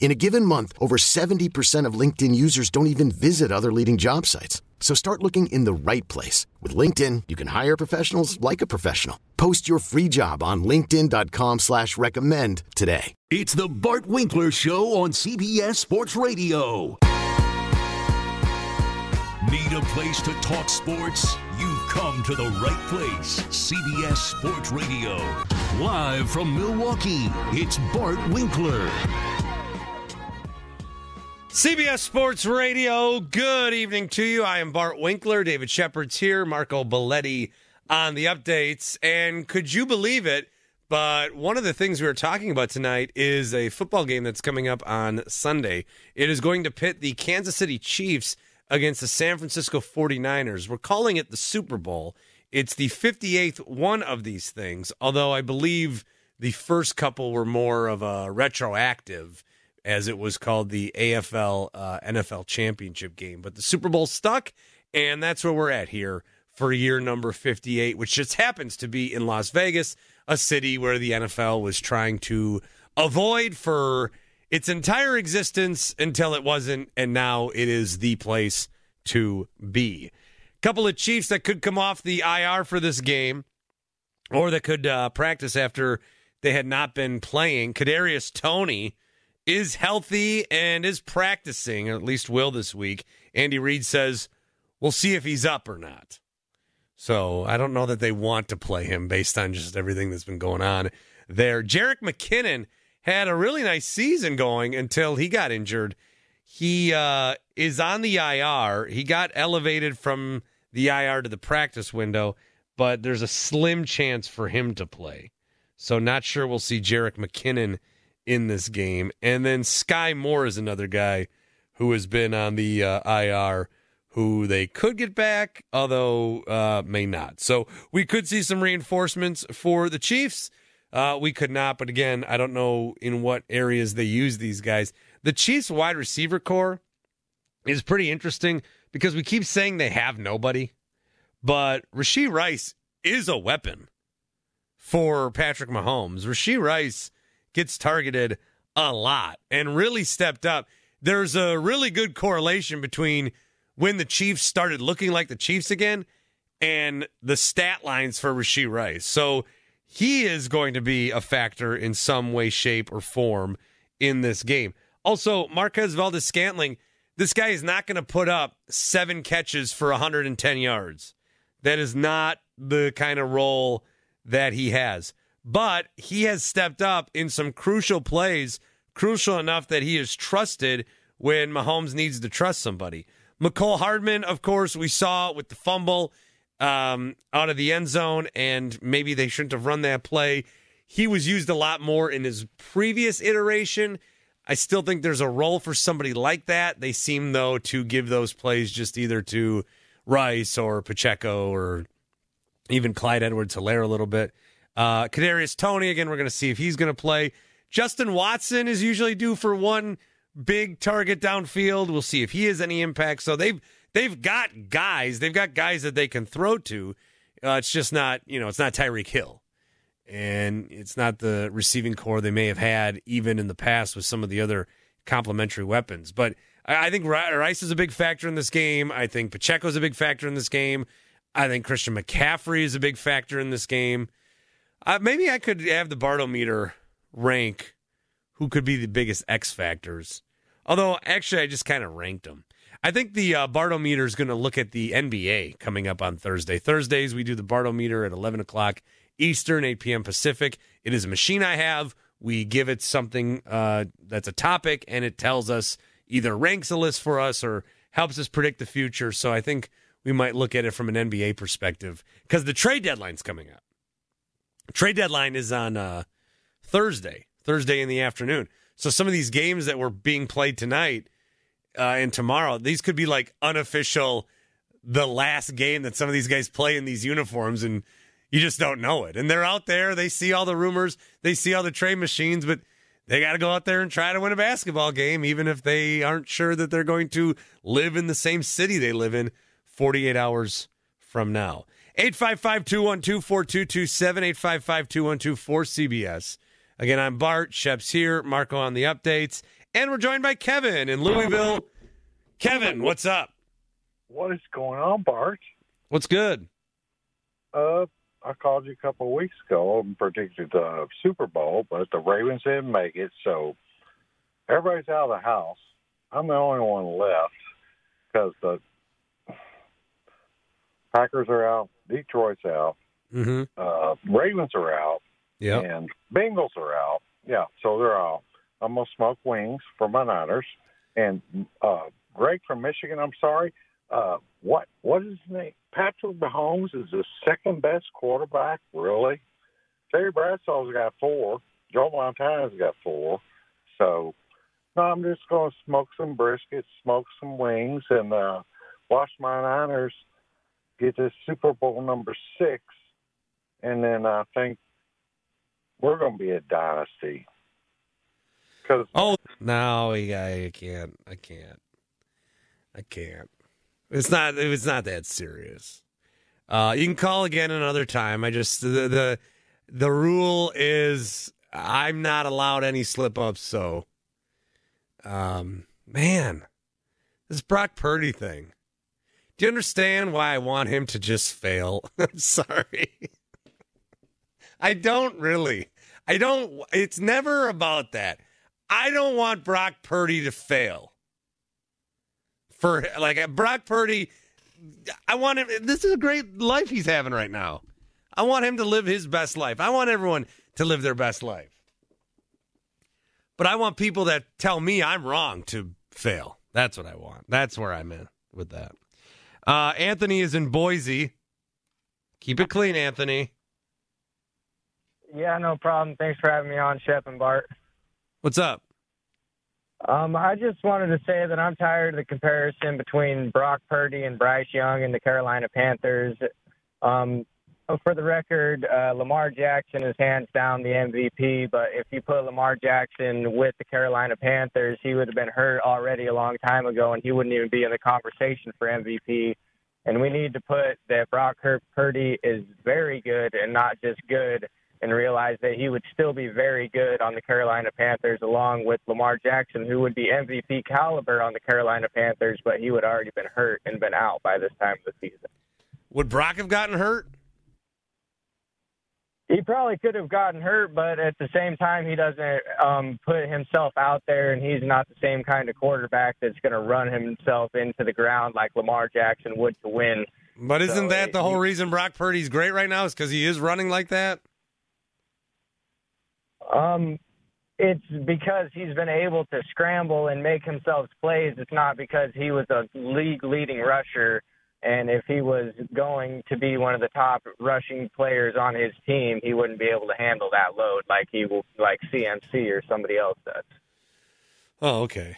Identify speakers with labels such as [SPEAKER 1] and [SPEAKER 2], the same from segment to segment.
[SPEAKER 1] In a given month, over 70% of LinkedIn users don't even visit other leading job sites. So start looking in the right place. With LinkedIn, you can hire professionals like a professional. Post your free job on linkedin.com slash recommend today.
[SPEAKER 2] It's the Bart Winkler Show on CBS Sports Radio. Need a place to talk sports? You've come to the right place. CBS Sports Radio. Live from Milwaukee, it's Bart Winkler.
[SPEAKER 3] CBS Sports Radio, good evening to you. I am Bart Winkler. David Shepard's here. Marco Belletti on the updates. And could you believe it? But one of the things we were talking about tonight is a football game that's coming up on Sunday. It is going to pit the Kansas City Chiefs against the San Francisco 49ers. We're calling it the Super Bowl. It's the 58th one of these things, although I believe the first couple were more of a retroactive as it was called the AFL uh, NFL Championship game. But the Super Bowl stuck, and that's where we're at here for year number 58, which just happens to be in Las Vegas, a city where the NFL was trying to avoid for its entire existence until it wasn't, and now it is the place to be. A Couple of Chiefs that could come off the IR for this game, or that could uh, practice after they had not been playing. Kadarius Toney is healthy and is practicing, at least will this week. Andy Reid says we'll see if he's up or not. So I don't know that they want to play him based on just everything that's been going on there. Jerick McKinnon had a really nice season going until he got injured. He uh, is on the IR. He got elevated from the IR to the practice window, but there's a slim chance for him to play. So not sure we'll see Jerick McKinnon in this game. And then Sky Moore is another guy who has been on the uh, IR who they could get back, although uh, may not. So we could see some reinforcements for the Chiefs. Uh, we could not, but again, I don't know in what areas they use these guys. The Chiefs wide receiver corps is pretty interesting because we keep saying they have nobody, but Rashee Rice is a weapon for Patrick Mahomes. Rashee Rice gets targeted a lot and really stepped up. There's a really good correlation between when the Chiefs started looking like the Chiefs again and the stat lines for Rashee Rice. So he is going to be a factor in some way, shape, or form in this game. Also, Marquez Valdes Scantling, this guy is not going to put up seven catches for 110 yards. That is not the kind of role that he has. But he has stepped up in some crucial plays, crucial enough that he is trusted when Mahomes needs to trust somebody. Mecole Hardman, of course, we saw with the fumble um, out of the end zone, and maybe they shouldn't have run that play. He was used a lot more in his previous iteration. I still think there's a role for somebody like that. They seem, though, to give those plays just either to Rice or Pacheco or even Clyde Edwards Helaire a little bit. Uh, Kadarius Toney, again, we're going to see if he's going to play. Justin Watson is usually due for one big target downfield. We'll see if he has any impact. So they've they've got guys. They've got guys that they can throw to. Uh, it's just not, you know, it's not Tyreek Hill. And it's not the receiving corps they may have had even in the past with some of the other complementary weapons. But I think Rice is a big factor in this game. I think Pacheco is a big factor in this game. I think Christian McCaffrey is a big factor in this game. Uh, maybe I could have the Bartometer rank who could be the biggest X factors. Although, actually, I just kind of ranked them. I think the uh, Bartometer is going to look at the NBA coming up on Thursday. Thursdays, we do the Bartometer at 11 o'clock Eastern, 8 p.m. Pacific. It is a machine I have. We give it something uh, that's a topic, and it tells us either ranks a list for us or helps us predict the future. So I think we might look at it from an NBA perspective because the trade deadline's coming up. Trade deadline is on uh, Thursday, Thursday in the afternoon. So some of these games that were being played tonight uh, and tomorrow, these could be like unofficial, the last game that some of these guys play in these uniforms, and you just don't know it. And they're out there, they see all the rumors, they see all the trade machines, but they got to go out there and try to win a basketball game, even if they aren't sure that they're going to live in the same city they live in 48 hours from now. 855 212 4227, 855 212 4CBS. Again, I'm Bart. Shep's here. Marco on the updates. And we're joined by Kevin in Louisville. Kevin, what's up?
[SPEAKER 4] What is going on, Bart?
[SPEAKER 3] What's good?
[SPEAKER 4] Uh, I called you a couple of weeks ago and predicted the Super Bowl, but the Ravens didn't make it, so everybody's out of the house. I'm the only one left because the Packers are out, Detroit's out,
[SPEAKER 3] Mm-hmm.
[SPEAKER 4] uh, Ravens are out,
[SPEAKER 3] Yep.
[SPEAKER 4] and Bengals are out. Yeah, so they're out. I'm gonna smoke wings for my Niners. And uh, Greg from Michigan, I'm sorry. Uh, what what is his name? Patrick Mahomes is the second best quarterback, really. Terry Bradshaw's got four. Joe Montana's got four. So no, I'm just gonna smoke some briskets, smoke some wings, and uh, watch my Niners get to Super Bowl number six. And then I think we're going to be a dynasty. Because
[SPEAKER 3] Oh no, I can't. I can't. I can't. It's not. It's not that serious. Uh, you can call again another time. I just the the the rule is I'm not allowed any slip ups. So, um, man, this Brock Purdy thing. Do you understand why I want him to just fail? I'm sorry. I don't really. I don't. It's never about that. I don't want Brock Purdy to fail. For like Brock Purdy, I want him. This is a great life he's having right now. I want him to live his best life. I want everyone to live their best life. But I want people that tell me I'm wrong to fail. That's what I want. That's where I'm in with that. Uh, Anthony is in Boise. Keep it clean, Anthony.
[SPEAKER 5] Yeah, no problem. Thanks for having me on, Shep and Bart.
[SPEAKER 3] What's up?
[SPEAKER 5] Um, I just wanted to say that I'm tired of the comparison between Brock Purdy and Bryce Young and the Carolina Panthers. Um, for the record, uh, Lamar Jackson is hands down the MVP, but if you put Lamar Jackson with the Carolina Panthers, he would have been hurt already a long time ago, and he wouldn't even be in the conversation for MVP. And we need to put that Brock Purdy is very good and not just good and realize that he would still be very good on the Carolina Panthers, along with Lamar Jackson, who would be MVP caliber on the Carolina Panthers, but he would already been hurt and been out by this time of the season.
[SPEAKER 3] Would Brock have gotten hurt?
[SPEAKER 5] He probably could have gotten hurt, but at the same time, he doesn't um, put himself out there, and he's not the same kind of quarterback that's going to run himself into the ground like Lamar Jackson would to win.
[SPEAKER 3] But isn't
[SPEAKER 5] So,
[SPEAKER 3] that the whole reason Brock Purdy's great right now? Is because he is running like that?
[SPEAKER 5] Um, it's because he's been able to scramble and make himself plays. It's not because he was a league leading rusher. And if he was going to be one of the top rushing players on his team, he wouldn't be able to handle that load like he will, like CMC or somebody else does.
[SPEAKER 3] Oh, okay.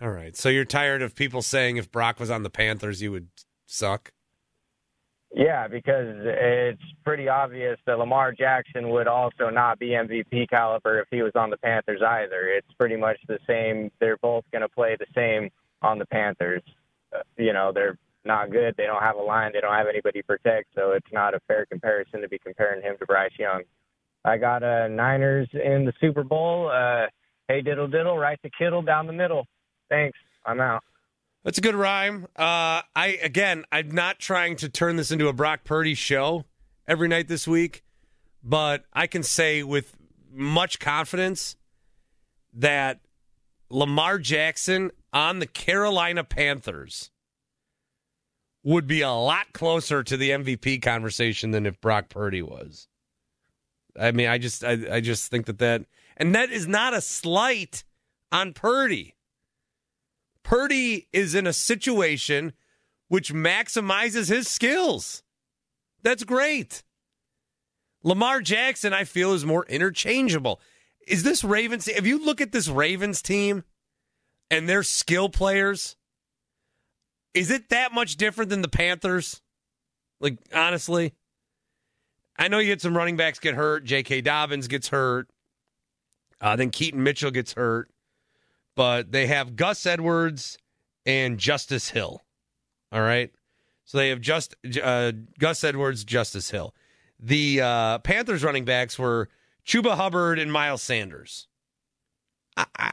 [SPEAKER 3] All right. So you're tired of people saying if Brock was on the Panthers, you would suck?
[SPEAKER 5] Yeah, because it's pretty obvious that Lamar Jackson would also not be MVP caliber if he was on the Panthers either. It's pretty much the same. They're both going to play the same on the Panthers. Uh, you know, they're not good. They don't have a line. They don't have anybody to protect. So it's not a fair comparison to be comparing him to Bryce Young. I got uh, Niners in the Super Bowl. Uh, hey, diddle diddle, right to Kittle down the middle. Thanks. I'm out.
[SPEAKER 3] That's a good rhyme. Uh, I again, I'm not trying to turn this into a Brock Purdy show every night this week, but I can say with much confidence that Lamar Jackson on the Carolina Panthers would be a lot closer to the MVP conversation than if Brock Purdy was. I mean, I just I, I just think that that and that is not a slight on Purdy. Purdy is in a situation which maximizes his skills. That's great. Lamar Jackson, I feel, is more interchangeable. Is this Ravens? If you look at this Ravens team and their skill players, is it that much different than the Panthers? Like, honestly, I know you had some running backs get hurt. J.K. Dobbins gets hurt. Uh, then Keaton Mitchell gets hurt. But they have Gus Edwards and Justice Hill. All right. So they have just uh, Gus Edwards, Justice Hill. The uh, Panthers running backs were Chuba Hubbard and Miles Sanders. I I,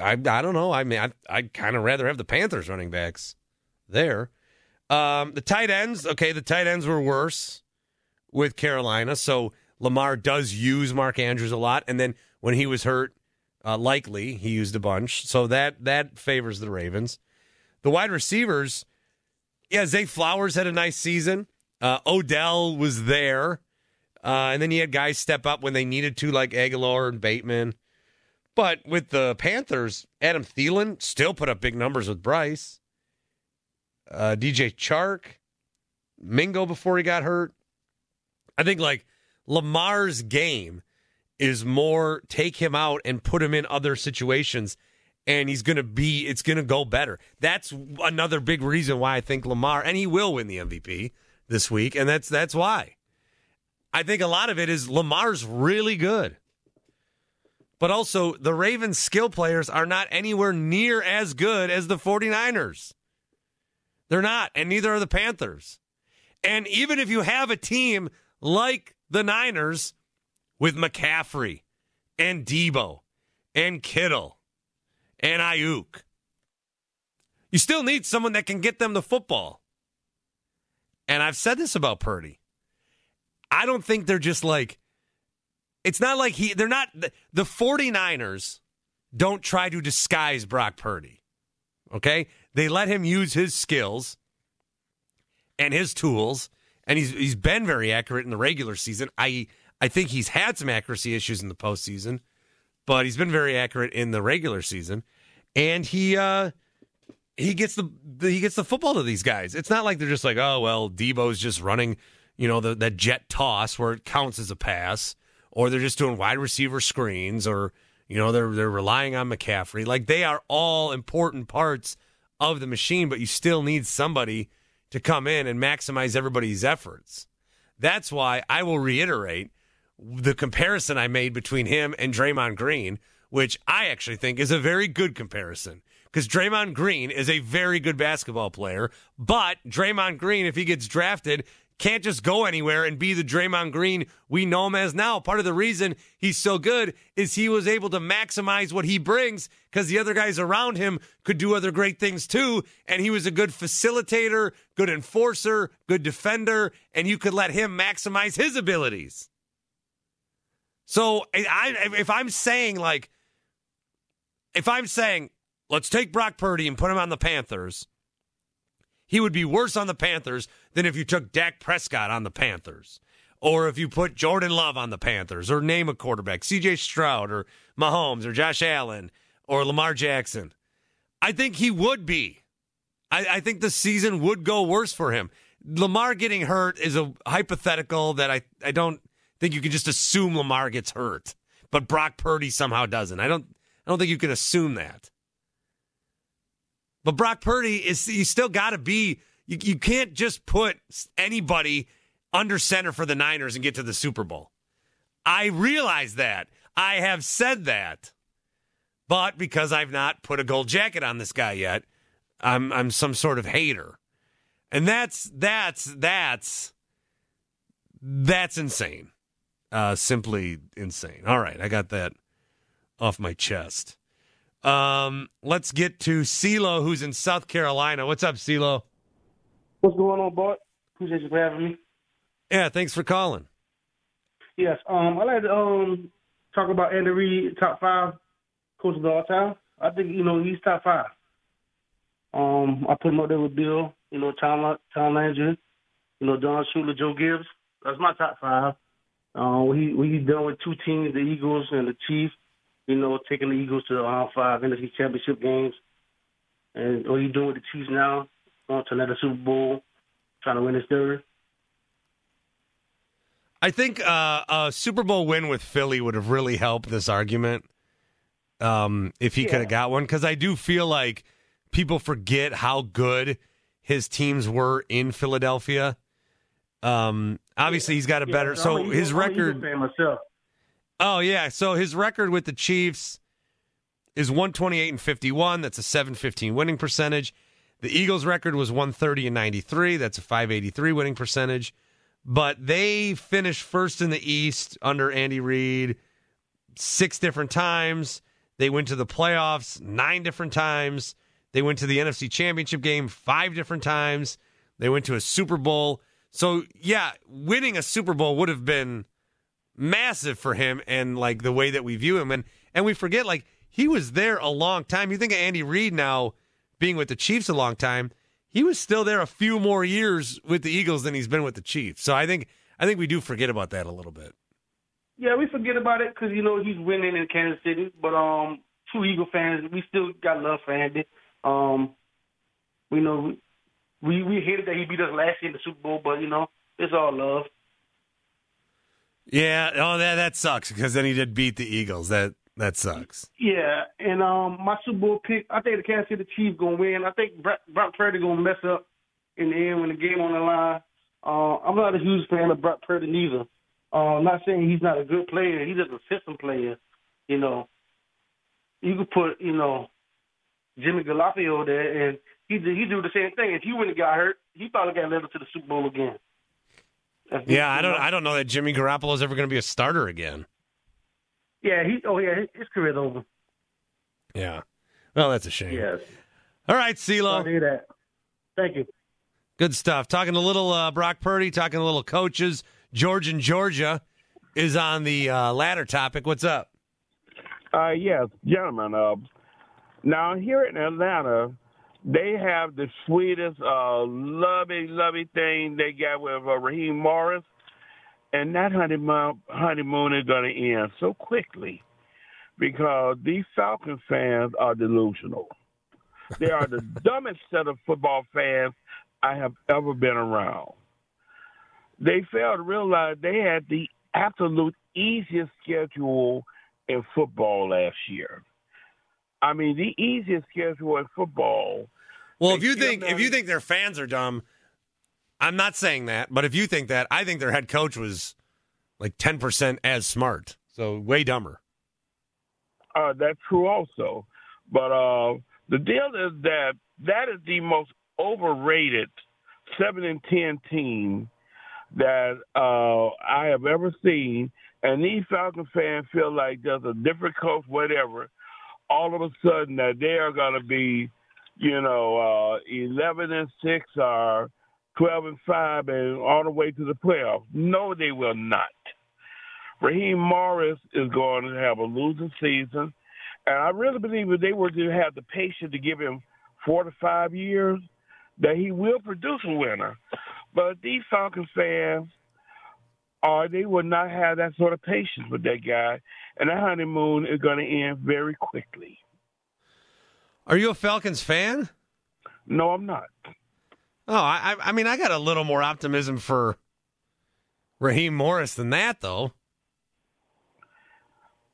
[SPEAKER 3] I, I don't know. I mean, I, I'd kind of rather have the Panthers running backs there. Um, the tight ends, okay, the tight ends were worse with Carolina. So Lamar does use Mark Andrews a lot, and then when he was hurt, uh, Likely he used a bunch. So that that favors the Ravens. The wide receivers, yeah, Zay Flowers had a nice season. Uh, Odell was there. Uh, and then you had guys step up when they needed to, like Agholor and Bateman. But with the Panthers, Adam Thielen still put up big numbers with Bryce. Uh, DJ Chark, Mingo before he got hurt. I think like Lamar's game is more take him out and put him in other situations and he's going to be it's going to go better. That's another big reason why I think Lamar and he will win the MVP this week and that's that's why. I think a lot of it is Lamar's really good. But also, the Ravens' skill players are not anywhere near as good as the 49ers. They're not, and neither are the Panthers. And even if you have a team like the Niners with McCaffrey and Deebo and Kittle and Aiyuk, you still need someone that can get them the football. And I've said this about Purdy. I don't think they're just like it's not like he they're not the 49ers don't try to disguise Brock Purdy. Okay? They let him use his skills and his tools and he's he's been very accurate in the regular season. I I think he's had some accuracy issues in the postseason, but he's been very accurate in the regular season. And he uh he gets the, he gets the football to these guys. It's not like they're just like, oh well, Deebo's just running you know, the, that jet toss where it counts as a pass, or they're just doing wide receiver screens, or, you know, they're, they're relying on McCaffrey. Like they are all important parts of the machine, but you still need somebody to come in and maximize everybody's efforts. That's why I will reiterate the comparison I made between him and Draymond Green, which I actually think is a very good comparison because Draymond Green is a very good basketball player. But Draymond Green, if he gets drafted, can't just go anywhere and be the Draymond Green we know him as now. Part of the reason he's so good is he was able to maximize what he brings because the other guys around him could do other great things too. And he was a good facilitator, good enforcer, good defender, and you could let him maximize his abilities. So I, if I'm saying like, if I'm saying, let's take Brock Purdy and put him on the Panthers he would be worse on the Panthers than if you took Dak Prescott on the Panthers. Or if you put Jordan Love on the Panthers, or name a quarterback, CJ Stroud, or Mahomes, or Josh Allen, or Lamar Jackson. I think he would be. I, I think the season would go worse for him. Lamar getting hurt is a hypothetical that I, I don't think you can just assume Lamar gets hurt, but Brock Purdy somehow doesn't. I don't I don't think you can assume that. But Brock Purdy is you still got to be you, you can't just put anybody under center for the Niners and get to the Super Bowl. I realize that. I have said that. But because I've not put a gold jacket on this guy yet, I'm I'm some sort of hater. And that's that's that's that's insane. Uh simply insane. All right, I got that off my chest. Um, let's get to CeeLo, who's in South Carolina. What's up, CeeLo?
[SPEAKER 6] What's going on, Bart? Appreciate you for having me.
[SPEAKER 3] Yeah, thanks for calling.
[SPEAKER 6] Yes, um, I'd like to um, talk about Andy Reid, top five coaches of all time. I think, you know, he's top five. Um, I put him up there with Bill, you know, Tom, Tom Landry, you know, Don Shula, Joe Gibbs. That's my top five. Uh, he he's done with two teams, the Eagles and the Chiefs. You know, taking the Eagles to the uh, five NFC Championship games, and what are you doing with the Chiefs now, going to another Super Bowl, trying to win his third.
[SPEAKER 3] I think uh, a Super Bowl win with Philly would have really helped this argument um, if he
[SPEAKER 6] Yeah.
[SPEAKER 3] could have got one, because I do feel like people forget how good his teams were in Philadelphia. Um, obviously, he's got a better.
[SPEAKER 6] Yeah,
[SPEAKER 3] so
[SPEAKER 6] I'm a
[SPEAKER 3] his
[SPEAKER 6] I'm an Eagle
[SPEAKER 3] record. Oh yeah, so his record with the Chiefs is 128 and 51. That's a 715 winning percentage. The Eagles' record was 130 and 93. That's a 583 winning percentage. But they finished first in the East under Andy Reid six different times. They went to the playoffs nine different times. They went to the NFC Championship game five different times. They went to a Super Bowl. So, yeah, winning a Super Bowl would have been massive for him and like the way that we view him and and we forget like he was there a long time you think of Andy Reid now being with the Chiefs a long time he was still there a few more years with the Eagles than he's been with the Chiefs so I think I think we do forget about that a little bit
[SPEAKER 6] Yeah, we forget about it because you know he's winning in Kansas City. But um, true Eagle fans, we still got love for Andy. Um, we know we we hated that he beat us last year in the Super Bowl, but you know it's all love.
[SPEAKER 3] Yeah oh that that sucks because then he did beat the Eagles that that sucks
[SPEAKER 6] Yeah, and um, my Super Bowl pick, I think the Kansas City Chiefs gonna win. I think Brock, Brock Purdy gonna mess up in the end when the game on the line. Uh, I'm not a huge fan of Brock Purdy neither. Uh, I'm not saying he's not a good player. He's just a system player. You know, you could put you know Jimmy Garoppolo there, and he he do the same thing. If he wouldn't got hurt, he probably got led to the Super Bowl again. That's
[SPEAKER 3] yeah I don't
[SPEAKER 6] know.
[SPEAKER 3] I don't know that Jimmy Garoppolo is ever going to be a starter again
[SPEAKER 6] Yeah, he. Oh yeah, his, his career's over.
[SPEAKER 3] yeah well that's a shame
[SPEAKER 6] Yes,
[SPEAKER 3] all right
[SPEAKER 6] I
[SPEAKER 3] CeeLo
[SPEAKER 6] hear that. Thank you.
[SPEAKER 3] Good stuff. Talking a little uh, Brock Purdy, talking a little coaches. George in Georgia is on the uh, latter topic. What's up?
[SPEAKER 7] Uh, yes, gentlemen. Uh, now here in Atlanta, they have the sweetest, uh, lovey, lovey thing they got with uh, Raheem Morris, and that honeymoon honeymoon is going to end so quickly because these Falcons fans are delusional. They are the dumbest set of football fans I have ever been around. They failed to realize they had the absolute easiest schedule in football last year. I mean, the easiest schedule in football.
[SPEAKER 3] Well, if you think if you think their fans are dumb, I'm not saying that. But if you think that, I think their head coach was like 10 percent as smart, so way dumber.
[SPEAKER 7] Uh, that's true also. But uh, the deal is that that is the most overrated seven and ten team that uh, I have ever seen. And these Falcon fans feel like there's a different coach, whatever. All of a sudden, that they are going to be, you know, uh, eleven and six or twelve and five, and all the way to the playoffs. No, they will not. Raheem Morris is going to have a losing season. And I really believe if they were to have the patience to give him four to five years, that he will produce a winner. But these Falcons fans, or they will not have that sort of patience with that guy. And that honeymoon is going to end very quickly.
[SPEAKER 3] Are you a Falcons fan?
[SPEAKER 7] No, I'm not.
[SPEAKER 3] Oh, I, I mean, I got a little more optimism for Raheem Morris than that, though.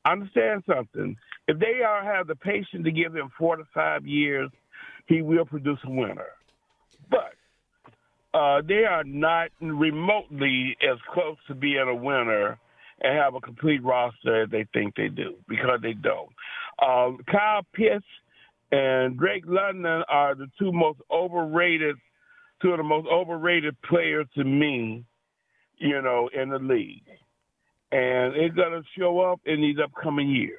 [SPEAKER 7] Understand something. If they are have the patience to give him four to five years, he will produce a winner. But uh, they are not remotely as close to being a winner and have a complete roster as they think they do because they don't. Uh, Kyle Pitts and Drake London are the two most overrated, two of the most overrated players to me, you know, in the league. And it's going to show up in these upcoming years.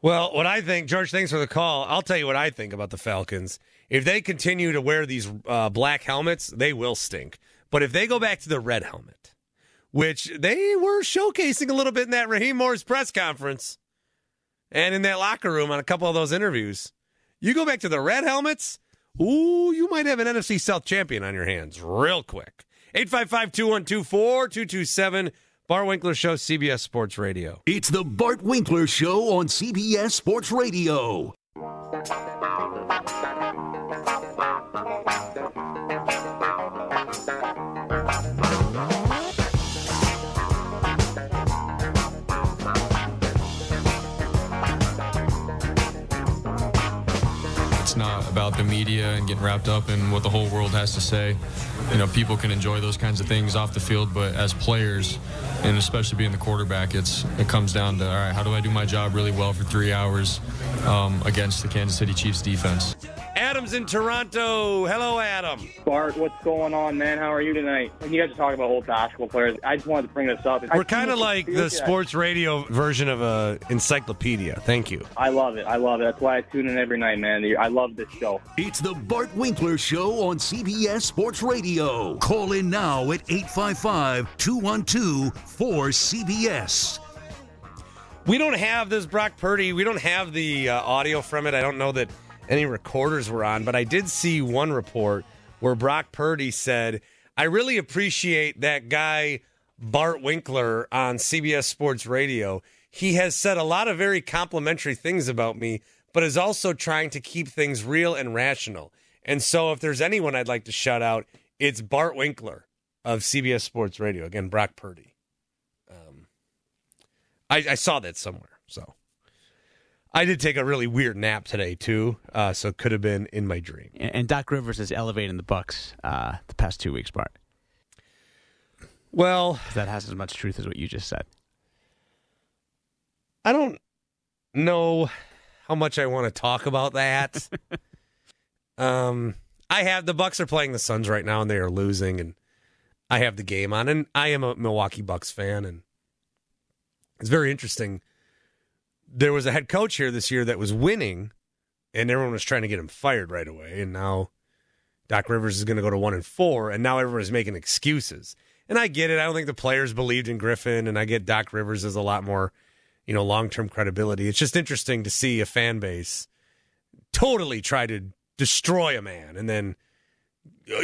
[SPEAKER 3] Well, what I think, George, thanks for the call. I'll tell you what I think about the Falcons. If they continue to wear these uh, black helmets, they will stink. But if they go back to the red helmet, which they were showcasing a little bit in that Raheem Morris press conference and in that locker room on a couple of those interviews, you go back to the red helmets, ooh, you might have an NFC South champion on your hands real quick. 855 212 4227. Bart Winkler Show, CBS Sports Radio.
[SPEAKER 2] It's the Bart Winkler Show on CBS Sports Radio.
[SPEAKER 8] About the media and getting wrapped up in what the whole world has to say. You know, people can enjoy those kinds of things off the field, but as players, and especially being the quarterback, it's it comes down to all right, how do I do my job really well for three hours um, against the Kansas City Chiefs defense?
[SPEAKER 3] Adam's in Toronto. Hello, Adam.
[SPEAKER 9] Bart, what's going on, man? How are you tonight? And You guys are talking about old basketball players. I just wanted to bring this up.
[SPEAKER 3] We're kind of like the sports radio version of a encyclopedia. Thank you.
[SPEAKER 9] I love it. I love it. That's why I tune in every night, man. I love this show.
[SPEAKER 2] It's the Bart Winkler Show on CBS Sports Radio. Call in now at 855 212 4CBS.
[SPEAKER 3] We don't have this Brock Purdy. We don't have the uh, audio from it. I don't know that any recorders were on, but I did see one report where Brock Purdy said, I really appreciate that guy, Bart Winkler, on CBS Sports Radio. He has said a lot of very complimentary things about me, but is also trying to keep things real and rational. And so, if there's anyone I'd like to shout out, it's Bart Winkler of CBS Sports Radio. Again, Brock Purdy. I, I saw that somewhere. So I did take a really weird nap today too, uh, so it could have been in my dream.
[SPEAKER 10] And, and Doc Rivers is elevating the Bucks uh, the past two weeks, Bart.
[SPEAKER 3] Well,
[SPEAKER 10] that has as much truth as what you just said.
[SPEAKER 3] I don't know how much I want to talk about that. um, I have the Bucks are playing the Suns right now, and they are losing, and I have the game on, and I am a Milwaukee Bucks fan, and it's very interesting. There was a head coach here this year that was winning, and everyone was trying to get him fired right away, and now Doc Rivers is going to go to one and four, and now everyone is making excuses. And I get it. I don't think the players believed in Griffin, and I get Doc Rivers has a lot more, you know, long term credibility. It's just interesting to see a fan base totally try to destroy a man and then uh,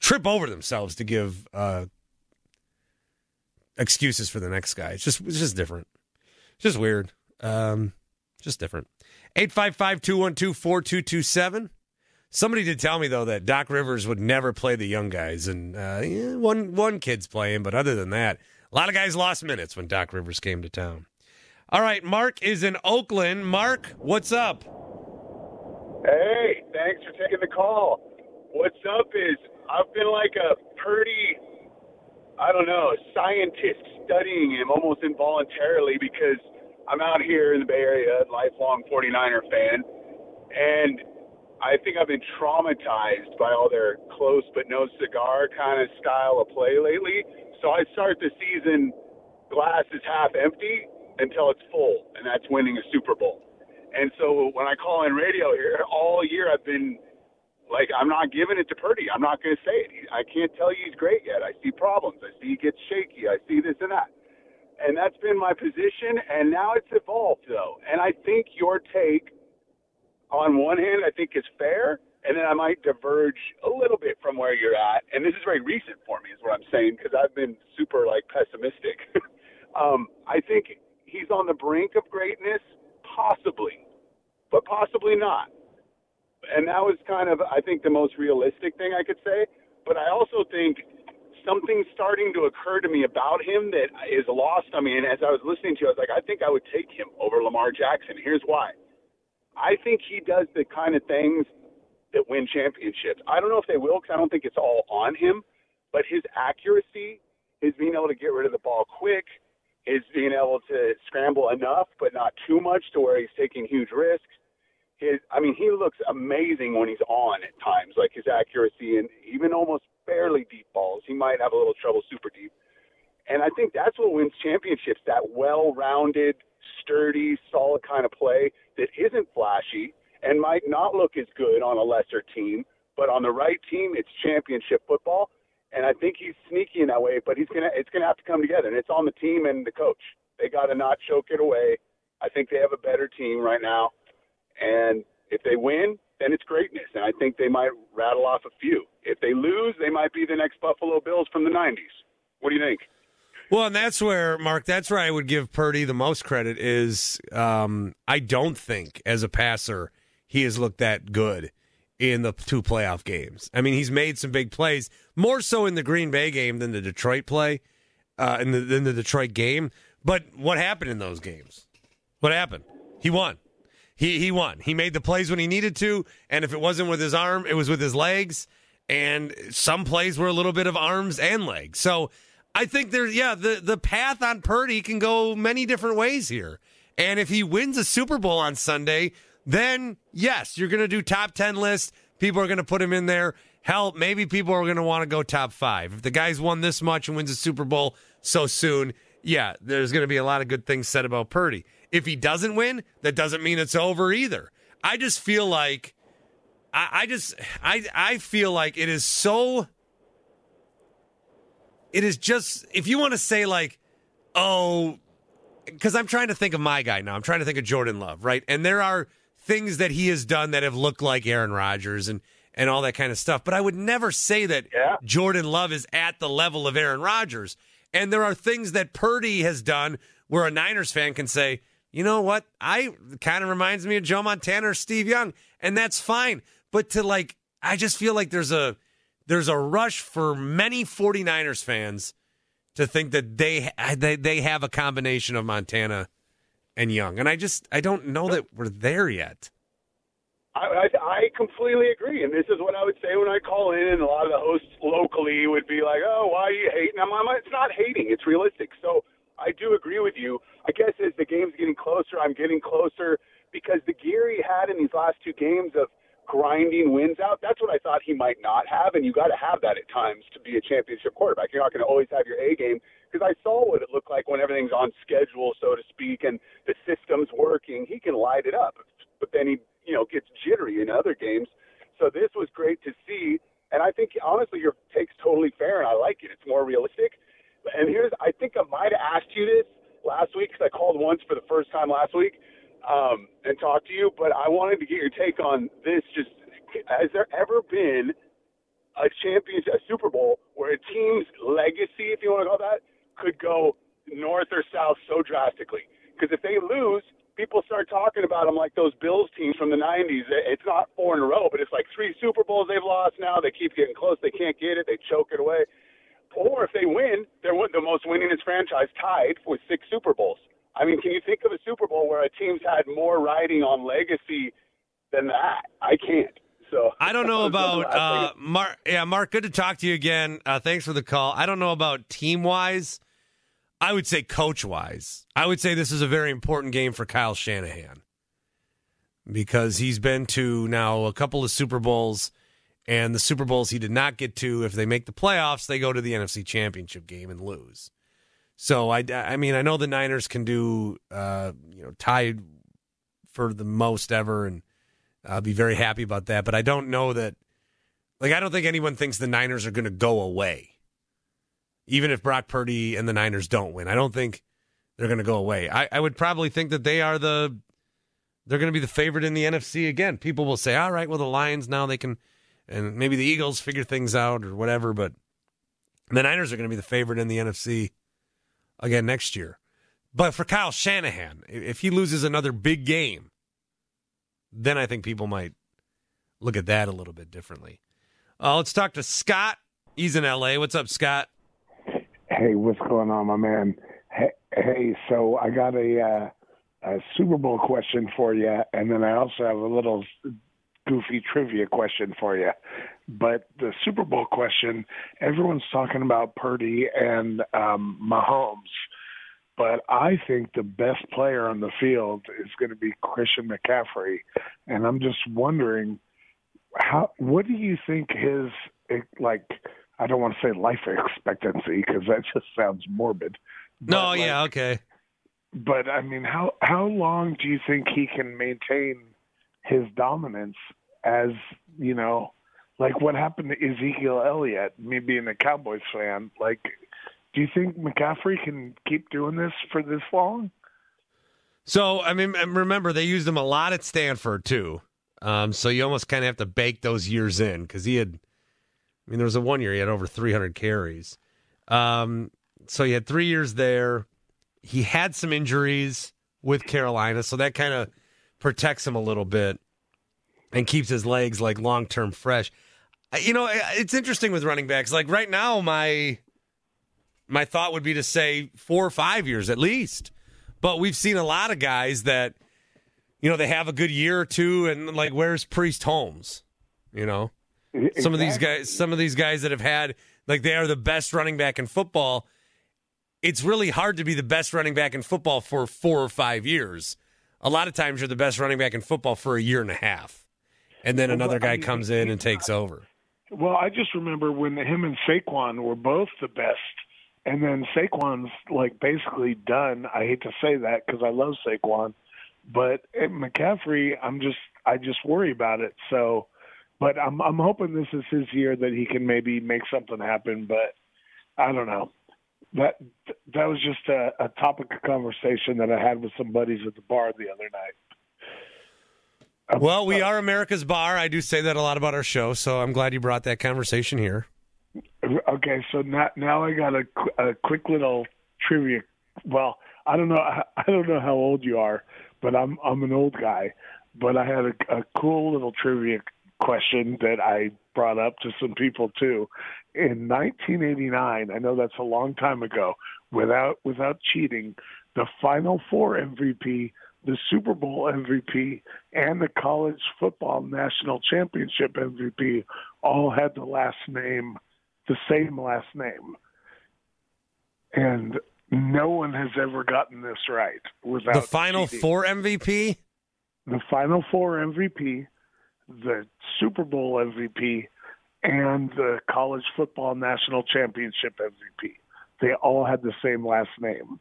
[SPEAKER 3] trip over themselves to give uh, excuses for the next guy. It's just it's just different. It's just weird. Um, just different. 855 212 4227. Somebody did tell me though that Doc Rivers would never play the young guys, and uh, yeah, one one kid's playing, but other than that, a lot of guys lost minutes when Doc Rivers came to town. All right, Mark is in Oakland. Mark, what's up?
[SPEAKER 11] Hey, thanks for taking the call. What's up is I've been like a pretty, I don't know, scientist studying him almost involuntarily because I'm out here in the Bay Area, lifelong 49er fan, and I think I've been traumatized by all their close but no cigar kind of style of play lately. So I start the season glass is half empty until it's full, and that's winning a Super Bowl. And so when I call in radio here, all year I've been like, I'm not giving it to Purdy. I'm not going to say it. I can't tell you he's great yet. I see problems. I see he gets shaky. I see this and that. And that's been my position. And now it's evolved, though. And I think your take, on one hand, I think is fair. And then I might diverge a little bit from where you're at. And this is very recent for me, is what I'm saying, because I've been super, like, pessimistic. um, I think he's on the brink of greatness, possibly but possibly not. And that was kind of, I think, the most realistic thing I could say. But I also think something's starting to occur to me about him that is lost on me. And as I was listening to you, I was like, I think I would take him over Lamar Jackson. Here's why. I think he does the kind of things that win championships. I don't know if they will because I don't think it's all on him, but his accuracy, his being able to get rid of the ball quick, his being able to scramble enough but not too much to where he's taking huge risks. His, I mean, he looks amazing when he's on at times, like his accuracy and even almost barely deep balls. He might have a little trouble super deep. And I think that's what wins championships, that well-rounded, sturdy, solid kind of play that isn't flashy and might not look as good on a lesser team, but on the right team, it's championship football and I think he's sneaky in that way. But he's gonna it's gonna have to come together, and it's on the team and the coach. They got to not choke it away. I think they have a better team right now, and if they win, then it's greatness. And I think they might rattle off a few. If they lose, they might be the next Buffalo Bills from the '90s. What do you think?
[SPEAKER 3] Well, and that's where Mark. That's where I would give Purdy the most credit. Is um, I don't think as a passer he has looked that good in the two playoff games. I mean, he's made some big plays, more so in the Green Bay game than the Detroit play, uh, in the in the Detroit game. But what happened in those games? What happened? He won. He he won. He made the plays when he needed to, and if it wasn't with his arm, it was with his legs. And some plays were a little bit of arms and legs. So I think there's yeah, the the path on Purdy can go many different ways here. And if he wins a Super Bowl on Sunday, then yes, you're going to do top 10 list. People are going to put him in there. Hell, maybe people are going to want to go top five. If the guy's won this much and wins a Super Bowl so soon, yeah, there's going to be a lot of good things said about Purdy. If he doesn't win, that doesn't mean it's over either. I just feel like I, I just I I feel like it is so it is just if you want to say like, oh, because I'm trying to think of my guy now. I'm trying to think of Jordan Love, right? And there are things that he has done that have looked like Aaron Rodgers and and all that kind of stuff. But I would never say that
[SPEAKER 4] Yeah.
[SPEAKER 3] Jordan Love is at the level of Aaron Rodgers. And there are things that Purdy has done where a Niners fan can say, you know what? I kind of reminds me of Joe Montana or Steve Young, and that's fine. But to like, I just feel like there's a there's a rush for many 49ers fans to think that they they they have a combination of Montana and Young, and I just I don't know that we're there yet.
[SPEAKER 11] I, I, I completely agree, and this is what I would say when I call in, and a lot of the hosts locally would be like, "Oh, why are you hating?" I'm, I'm, it's not hating; it's realistic. So I do agree with you. I guess as the game's getting closer, I'm getting closer because the gear he had in these last two games of grinding wins out, that's what I thought he might not have, and you got to have that at times to be a championship quarterback. You're not going to always have your A game because I saw what it looked like when everything's on schedule, so to speak, and the system's working. He can light it up, but then he, you know, gets jittery in other games. So this was great to see, and I think honestly your take's totally fair, and I like it. It's more realistic. And here's, I think I might have asked you this last week because I called once for the first time last week um, and talked to you, but I wanted to get your take on this. Just has there ever been a championship, a Super Bowl, where a team's legacy, if you want to call that, could go north or south so drastically? Because if they lose, people start talking about them like those Bills teams from the '90s. It's not four in a row, but it's like three Super Bowls they've lost now. They keep getting close. They can't get it. They choke it away. Or if they win, they're the most winningest franchise, tied with six Super Bowls. I mean, can you think of a Super Bowl where a team's had more riding on legacy than that? I can't. So
[SPEAKER 3] I don't know about uh, Mark. Yeah, Mark. Good to talk to you again. Uh, thanks for the call. I don't know about team wise. I would say coach wise. I would say this is a very important game for Kyle Shanahan because he's been to now a couple of Super Bowls, and the Super Bowls he did not get to. If they make the playoffs, they go to the NFC Championship game and lose. So I, I mean, I know the Niners can do, uh, you know, tied for the most ever, and I'll be very happy about that. But I don't know that, like, I don't think anyone thinks the Niners are going to go away, even if Brock Purdy and the Niners don't win. I don't think they're going to go away. I, I would probably think that they are the, they're going to be the favorite in the NFC again. People will say, all right, well, the Lions now they can, and maybe the Eagles figure things out or whatever, but the Niners are going to be the favorite in the NFC again next year. But for Kyle Shanahan, if he loses another big game, then I think people might look at that a little bit differently. Uh, let's talk to Scott. He's in LA. What's up, Scott?
[SPEAKER 12] Hey, what's going on, my man? Hey, hey so I got a, uh, a Super Bowl question for you, and then I also have a little goofy trivia question for you. But the Super Bowl question, everyone's talking about Purdy and um, Mahomes, but I think the best player on the field is going to be Christian McCaffrey, and I'm just wondering how. What do you think his like? I don't want to say life expectancy because that just sounds morbid.
[SPEAKER 3] No, yeah, okay.
[SPEAKER 12] But I mean, how how long do you think he can maintain his dominance as you know, like what happened to Ezekiel Elliott? Me being a Cowboys fan, like, do you think McCaffrey can keep doing this for this long?
[SPEAKER 3] So, I mean, remember, they used him a lot at Stanford, too. Um, so you almost kind of have to bake those years in because he had, I mean, there was a one year he had over 300 carries. Um, so he had three years there. He had some injuries with Carolina, so that kind of protects him a little bit and keeps his legs like long term fresh. You know, it's interesting with running backs. Like right now, my my thought would be to say four or five years at least. But we've seen a lot of guys that, you know, they have a good year or two, and like, where's Priest Holmes? You know, some of these guys, some of these guys that have had like they are the best running back in football. It's really hard to be the best running back in football for four or five years. A lot of times, you're the best running back in football for a year and a half, and then another guy comes in and takes over.
[SPEAKER 12] Well, I just remember when him and Saquon were both the best, and then Saquon's like basically done. I hate to say that because I love Saquon, but at McCaffrey, I'm just I just worry about it. So, but I'm I'm hoping this is his year that he can maybe make something happen. But I don't know. That that was just a, a topic of conversation that I had with some buddies at the bar the other night.
[SPEAKER 3] Well, we are America's bar. I do say that a lot about our show, so I'm glad you brought that conversation here.
[SPEAKER 12] Okay, so now now I got a, a quick little trivia. Well, I don't know I don't know how old you are, but I'm I'm an old guy. But I had a, a cool little trivia question that I brought up to some people too. In 1989, I know that's a long time ago. Without without cheating, the Final Four MVP, the Super Bowl MVP, and the College Football National Championship MVP all had the last name the same last name. And no one has ever gotten this right without
[SPEAKER 3] the Final
[SPEAKER 12] cheating.
[SPEAKER 3] Four MVP.
[SPEAKER 12] the Final Four MVP, the Super Bowl MVP, and the College Football National Championship MVP. They all had the same last name,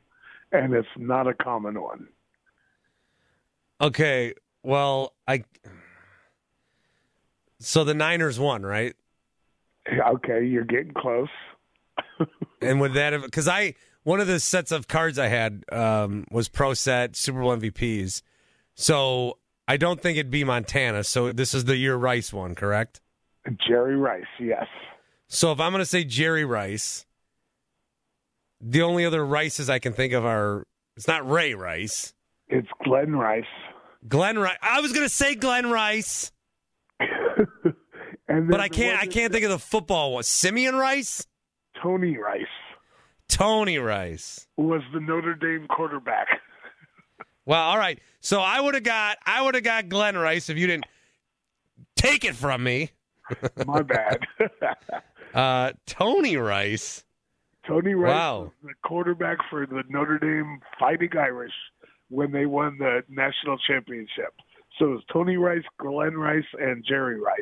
[SPEAKER 12] and it's not a common one.
[SPEAKER 3] Okay, well, I. So the Niners won, right?
[SPEAKER 12] Okay, you're getting close.
[SPEAKER 3] And would that have because I one of the sets of cards I had um, was Pro Set Super Bowl MVPs, so I don't think it'd be Montana. So this is the year Rice won, correct?
[SPEAKER 12] Jerry Rice, yes.
[SPEAKER 3] So if I'm going to say Jerry Rice, the only other Rices I can think of are it's not Ray Rice,
[SPEAKER 12] It's Glen Rice.
[SPEAKER 3] Glen Rice. I was going to say Glen Rice,
[SPEAKER 12] And
[SPEAKER 3] but I can't. I can't think of the football one. Simeon Rice,
[SPEAKER 12] Tony Rice
[SPEAKER 3] Tony Rice.
[SPEAKER 12] was the Notre Dame quarterback.
[SPEAKER 3] Well, all right. So I would have got I would have got Glen Rice if you didn't take it from me.
[SPEAKER 12] My bad.
[SPEAKER 3] Uh, Tony Rice.
[SPEAKER 12] Tony Rice
[SPEAKER 3] Wow.
[SPEAKER 12] the quarterback for the Notre Dame Fighting Irish when they won the national championship. So it was Tony Rice, Glen Rice, and Jerry Rice.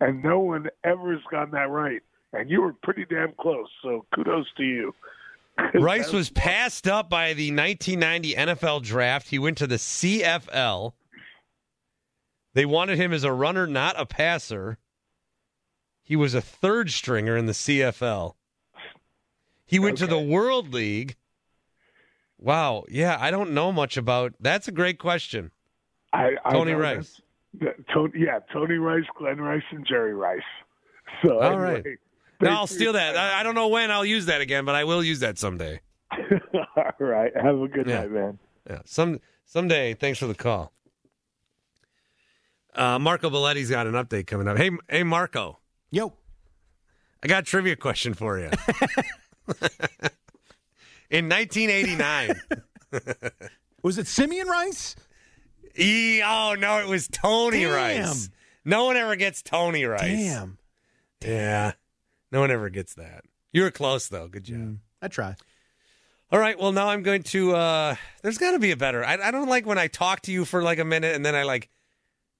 [SPEAKER 12] And no one ever has gotten that right. And you were pretty damn close. So kudos to you.
[SPEAKER 3] Rice was passed up by the 1990 NFL draft. He went to the CFL. They wanted him as a runner, not a passer. He was a third stringer in the CFL. He went to the World League. Wow. Yeah, I don't know much about. That's a great question.
[SPEAKER 12] I, I
[SPEAKER 3] Tony Rice.
[SPEAKER 12] that's- that- Tony, yeah, Tony Rice, Glen Rice, and Jerry Rice. So
[SPEAKER 3] All
[SPEAKER 12] anyway,
[SPEAKER 3] right. Now I'll steal that. I, I don't know when I'll use that again, but I will use that someday.
[SPEAKER 12] All right. Have a good
[SPEAKER 3] Yeah.
[SPEAKER 12] night, man.
[SPEAKER 3] Yeah, some someday. Thanks for the call. Uh, Marco Belletti's got an update coming up. Hey, hey, Marco.
[SPEAKER 13] Yo.
[SPEAKER 3] I got a trivia question for you. In 1989,
[SPEAKER 13] Was it Simeon Rice?
[SPEAKER 3] e, oh no, it was Tony
[SPEAKER 13] Damn.
[SPEAKER 3] Rice. No one ever gets Tony Rice.
[SPEAKER 13] Damn.
[SPEAKER 3] Yeah, no one ever gets that. You were close though. Good job.
[SPEAKER 13] Mm, I try.
[SPEAKER 3] All right. Well, now I'm going to. uh There's got to be a better. I, I don't like when I talk to you for like a minute and then I like,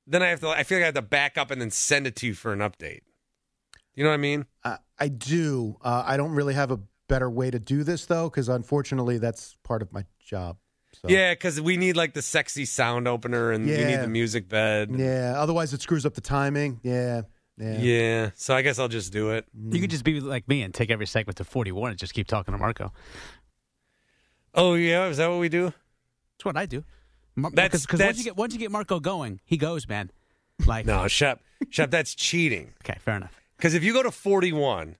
[SPEAKER 3] then I have to. I feel like I have to back up and then send it to you for an update. You know what I mean?
[SPEAKER 13] Uh, I do. Uh, I don't really have a better way to do this though, because unfortunately, that's part of my job. So.
[SPEAKER 3] Yeah, because we need like the sexy sound opener and you need the music bed.
[SPEAKER 13] Yeah. Otherwise, it screws up the timing. Yeah. Yeah.
[SPEAKER 3] Yeah. So I guess I'll just do it.
[SPEAKER 10] You could just be like me and take every segment to 41 and just keep talking to Marco.
[SPEAKER 3] Oh yeah, is that what we do?
[SPEAKER 10] That's what I do.
[SPEAKER 3] That's-
[SPEAKER 10] Because once you get once you get Marco going, he goes, man. Like
[SPEAKER 3] No, Shep, Shep, that's cheating.
[SPEAKER 10] Okay, fair enough.
[SPEAKER 3] Because if you go to 41,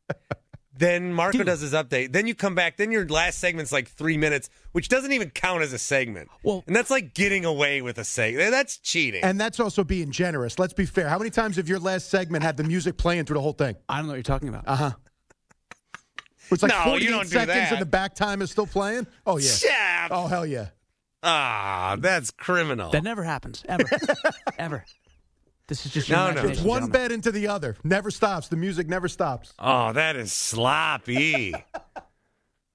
[SPEAKER 3] Then Marco does his update. Then you come back. Then your last segment's like three minutes, which doesn't even count as a segment. Well, and that's like getting away with a segment. That's cheating.
[SPEAKER 13] And that's also being generous. Let's be fair. How many times have your last segment had the music playing through the whole thing?
[SPEAKER 10] I don't know what you're talking about.
[SPEAKER 13] Uh huh. It's like
[SPEAKER 3] No,
[SPEAKER 13] 48
[SPEAKER 3] you don't do
[SPEAKER 13] seconds
[SPEAKER 3] that.
[SPEAKER 13] and the back time is still playing? Oh, yeah.
[SPEAKER 3] Shep.
[SPEAKER 13] Oh, hell yeah.
[SPEAKER 3] Ah, that's criminal.
[SPEAKER 10] That never happens ever, ever. This is just
[SPEAKER 3] No, no.
[SPEAKER 13] It's one
[SPEAKER 10] gentlemen.
[SPEAKER 13] bed into the other. Never stops. The music never stops.
[SPEAKER 3] Oh, that is sloppy.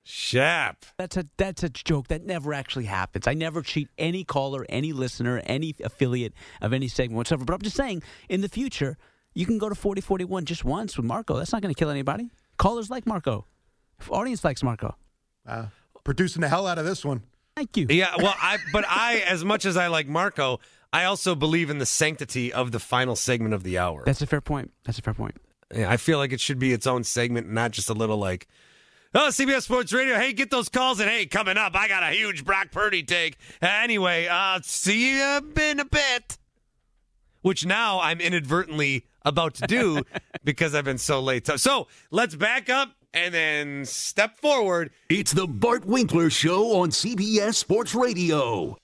[SPEAKER 3] Shep.
[SPEAKER 10] That's a that's a joke that never actually happens. I never cheat any caller, any listener, any affiliate of any segment whatsoever. But I'm just saying, in the future, you can go to 4041 just once with Marco. That's not going to kill anybody. Callers like Marco. Audience likes Marco.
[SPEAKER 13] Wow. Producing the hell out of this one.
[SPEAKER 10] Thank you.
[SPEAKER 3] Yeah, well, I but I, as much as I like Marco, I also believe in the sanctity of the final segment of the hour.
[SPEAKER 10] That's a fair point. That's a fair point.
[SPEAKER 3] Yeah, I feel like it should be its own segment, not just a little like, oh, CBS Sports Radio. Hey, get those calls and hey, coming up, I got a huge Brock Purdy take. Anyway, uh, see you in a bit. Which now I'm inadvertently about to do because I've been so late. So let's back up and then step forward.
[SPEAKER 2] It's the Bart Winkler Show on CBS Sports Radio.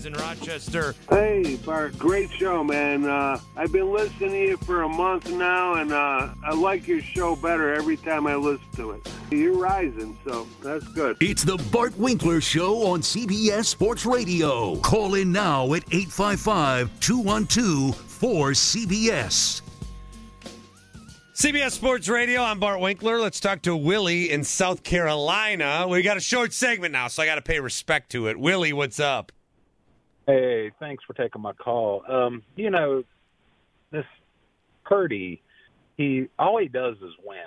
[SPEAKER 3] John is in Rochester.
[SPEAKER 14] Hey, Bart, great show, man. Uh, I've been listening to you for a month now, and uh, I like your show better every time I listen to it. You're rising, so that's good.
[SPEAKER 2] It's the Bart Winkler Show on CBS Sports Radio. Call in now at 855 212 4CBS.
[SPEAKER 3] CBS Sports Radio, I'm Bart Winkler. Let's talk to Willie in South Carolina. We got a short segment now, so I got to pay respect to it. Willie, what's up?
[SPEAKER 15] Hey, thanks for taking my call. Um, you know, this Purdy, he all he does is win,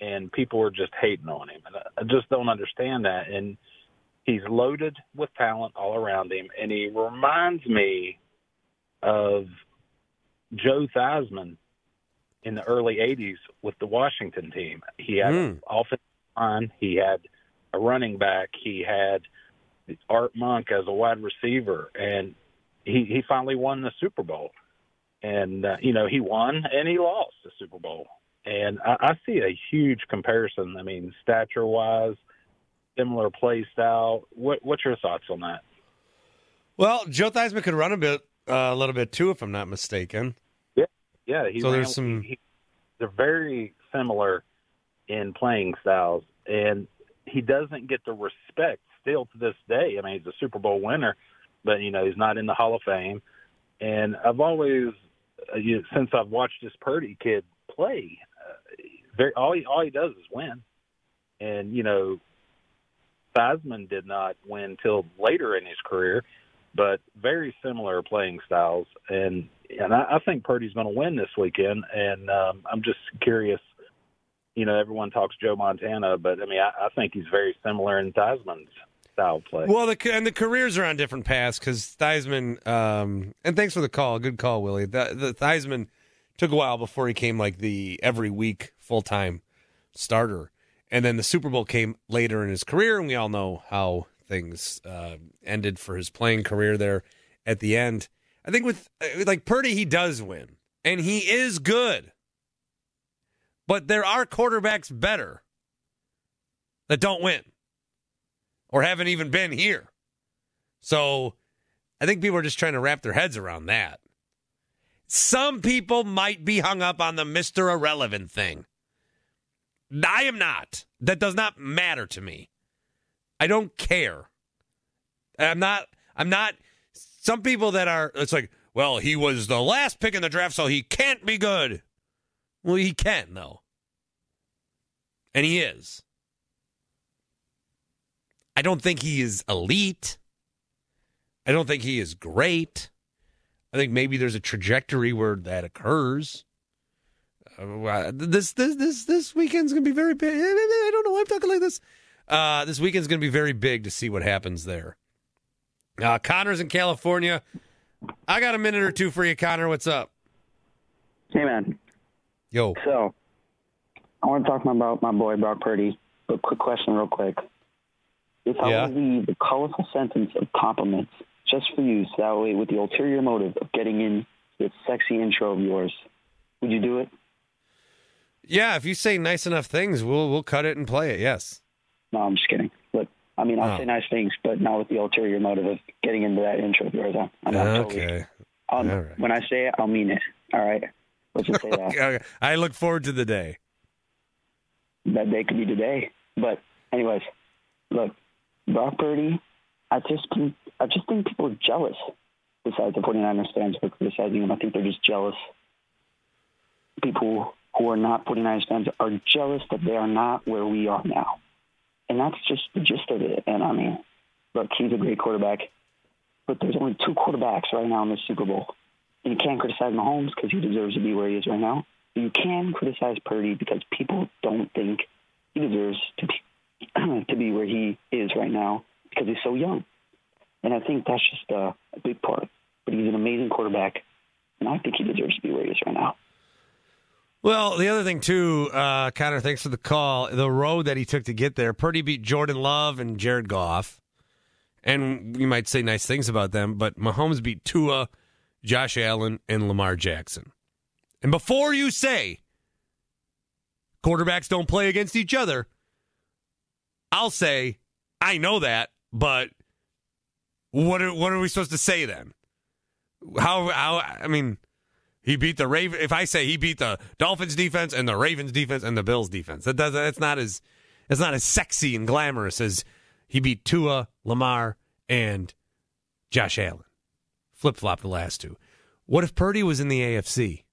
[SPEAKER 15] and people are just hating on him, and I- just don't understand that. And he's loaded with talent all around him, and he reminds me of Joe Theismann in the early '80s with the Washington team. He had an offensive line, he had a running back, he had Art Monk as a wide receiver, and he he finally won the Super Bowl. And uh, you know he won and he lost the Super Bowl, and I, I see a huge comparison. I mean, stature wise, similar play style. What what's your thoughts on that?
[SPEAKER 3] Well, Joe Theismann could run a bit, uh, a little bit too, if I'm not mistaken.
[SPEAKER 15] Yeah, yeah. He
[SPEAKER 3] So there's some-
[SPEAKER 15] he- they're very similar in playing styles, and he doesn't get the respect still to this day. I mean, he's a Super Bowl winner, but you know he's not in the Hall of Fame. And I've always, uh, you, since I've watched this Purdy kid play, uh, very all he all he does is win. And you know, Theismann did not win till later in his career, but very similar playing styles. And and I, I think Purdy's going to win this weekend. And um, I'm just curious. You know, everyone talks Joe Montana, but I mean, I, I think he's very similar in Theismann's style play.
[SPEAKER 3] Well, the and the careers are on different paths because Theismann. Um, and thanks for the call. Good call, Willie. The, the Theismann took a while before he came like the every week full time starter, and then the Super Bowl came later in his career, and we all know how things uh, ended for his playing career there at the end. I think with uh, like Purdy, he does win, and he is good. But there are quarterbacks better that don't win or haven't even been here. So I think people are just trying to wrap their heads around that. Some people might be hung up on the Mr. Irrelevant thing. I am not. That does not matter to me. I don't care. I'm not, I'm not, some people that are, it's like, well, he was the last pick in the draft, so he can't be good. Well, he can, though. And he is. I don't think he is elite. I don't think he is great. I think maybe there's a trajectory where that occurs. Uh, this this this this weekend's gonna be very big. I don't know why I'm talking like this. Uh, this weekend's gonna be very big to see what happens there. Uh, Connor's in California. I got a minute or two for you, Connor. What's up?
[SPEAKER 16] Hey, man.
[SPEAKER 3] Yo.
[SPEAKER 16] So, I want to talk about my boy Brock Purdy. But quick question, real quick. If I
[SPEAKER 3] Yeah.
[SPEAKER 16] the, the colorful sentence of compliments just for you, so that way with the ulterior motive of getting in this sexy intro of yours. Would you do it?
[SPEAKER 3] Yeah, if you say nice enough things, we'll we'll cut it and play it. Yes.
[SPEAKER 16] No, I'm just kidding. Look, I mean, I'll
[SPEAKER 3] Oh.
[SPEAKER 16] say nice things, but not with the ulterior motive of getting into that intro of yours. I'm, I'm not totally-
[SPEAKER 3] Okay.
[SPEAKER 16] um,
[SPEAKER 3] right.
[SPEAKER 16] When I say it, I'll mean it. All right. Let's just say that.
[SPEAKER 3] Okay, I look forward to the day.
[SPEAKER 16] that day could be today. But anyways, look, Brock Purdy, I just I just think people are jealous. Besides the 49ers fans for criticizing him, I think they're just jealous. People who are not 49ers fans are jealous that they are not where we are now. And that's just the gist of it. And I mean, look, he's a great quarterback, but there's only two quarterbacks right now in the Super Bowl. And you can't criticize Mahomes because he deserves to be where he is right now. You can criticize Purdy because people don't think he deserves to be to be where he is right now because he's so young. And I think that's just uh, a big part. But he's an amazing quarterback, and I think he deserves to be where he is right now.
[SPEAKER 3] Well, the other thing too, uh, Connor, thanks for the call. The road that he took to get there. Purdy beat Jordan Love and Jared Goff, and you might say nice things about them, but Mahomes beat Tua, Josh Allen, and Lamar Jackson. And before you say quarterbacks don't play against each other, I'll say I know that, but what are, what are we supposed to say then? How how I mean. He beat the Raven. If I say he beat the Dolphins defense and the Ravens defense and the Bills defense, that does that's not as it's not as sexy and glamorous as he beat Tua, Lamar, and Josh Allen. Flip flop the last two. What if Purdy was in the AFC?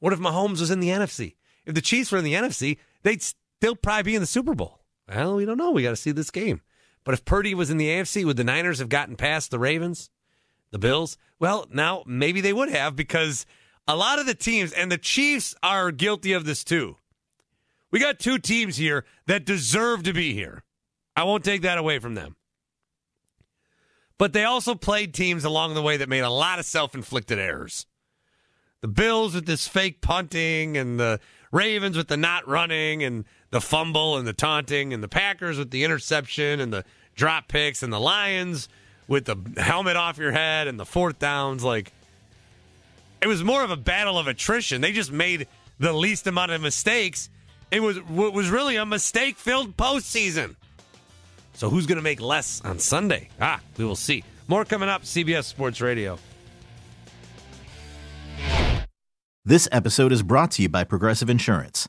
[SPEAKER 3] What if Mahomes was in the NFC? If the Chiefs were in the NFC, they'd still probably be in the Super Bowl. Well, we don't know. We got to see this game. But if Purdy was in the AFC, would the Niners have gotten past the Ravens? The Bills? Well, now maybe they would have because a lot of the teams, and the Chiefs are guilty of this too. We got two teams here that deserve to be here. I won't take that away from them. But they also played teams along the way that made a lot of self inflicted errors. The Bills with this fake punting, and the Ravens with the not running, and the fumble, and the taunting, and the Packers with the interception, and the drop picks, and the Lions with the helmet off your head and the fourth downs. Like, it was more of a battle of attrition. They just made the least amount of mistakes. It was what was really a mistake filled postseason. So who's going to make less on Sunday? Ah, we will see. More coming up. CBS Sports Radio.
[SPEAKER 17] This episode is brought to you by Progressive Insurance.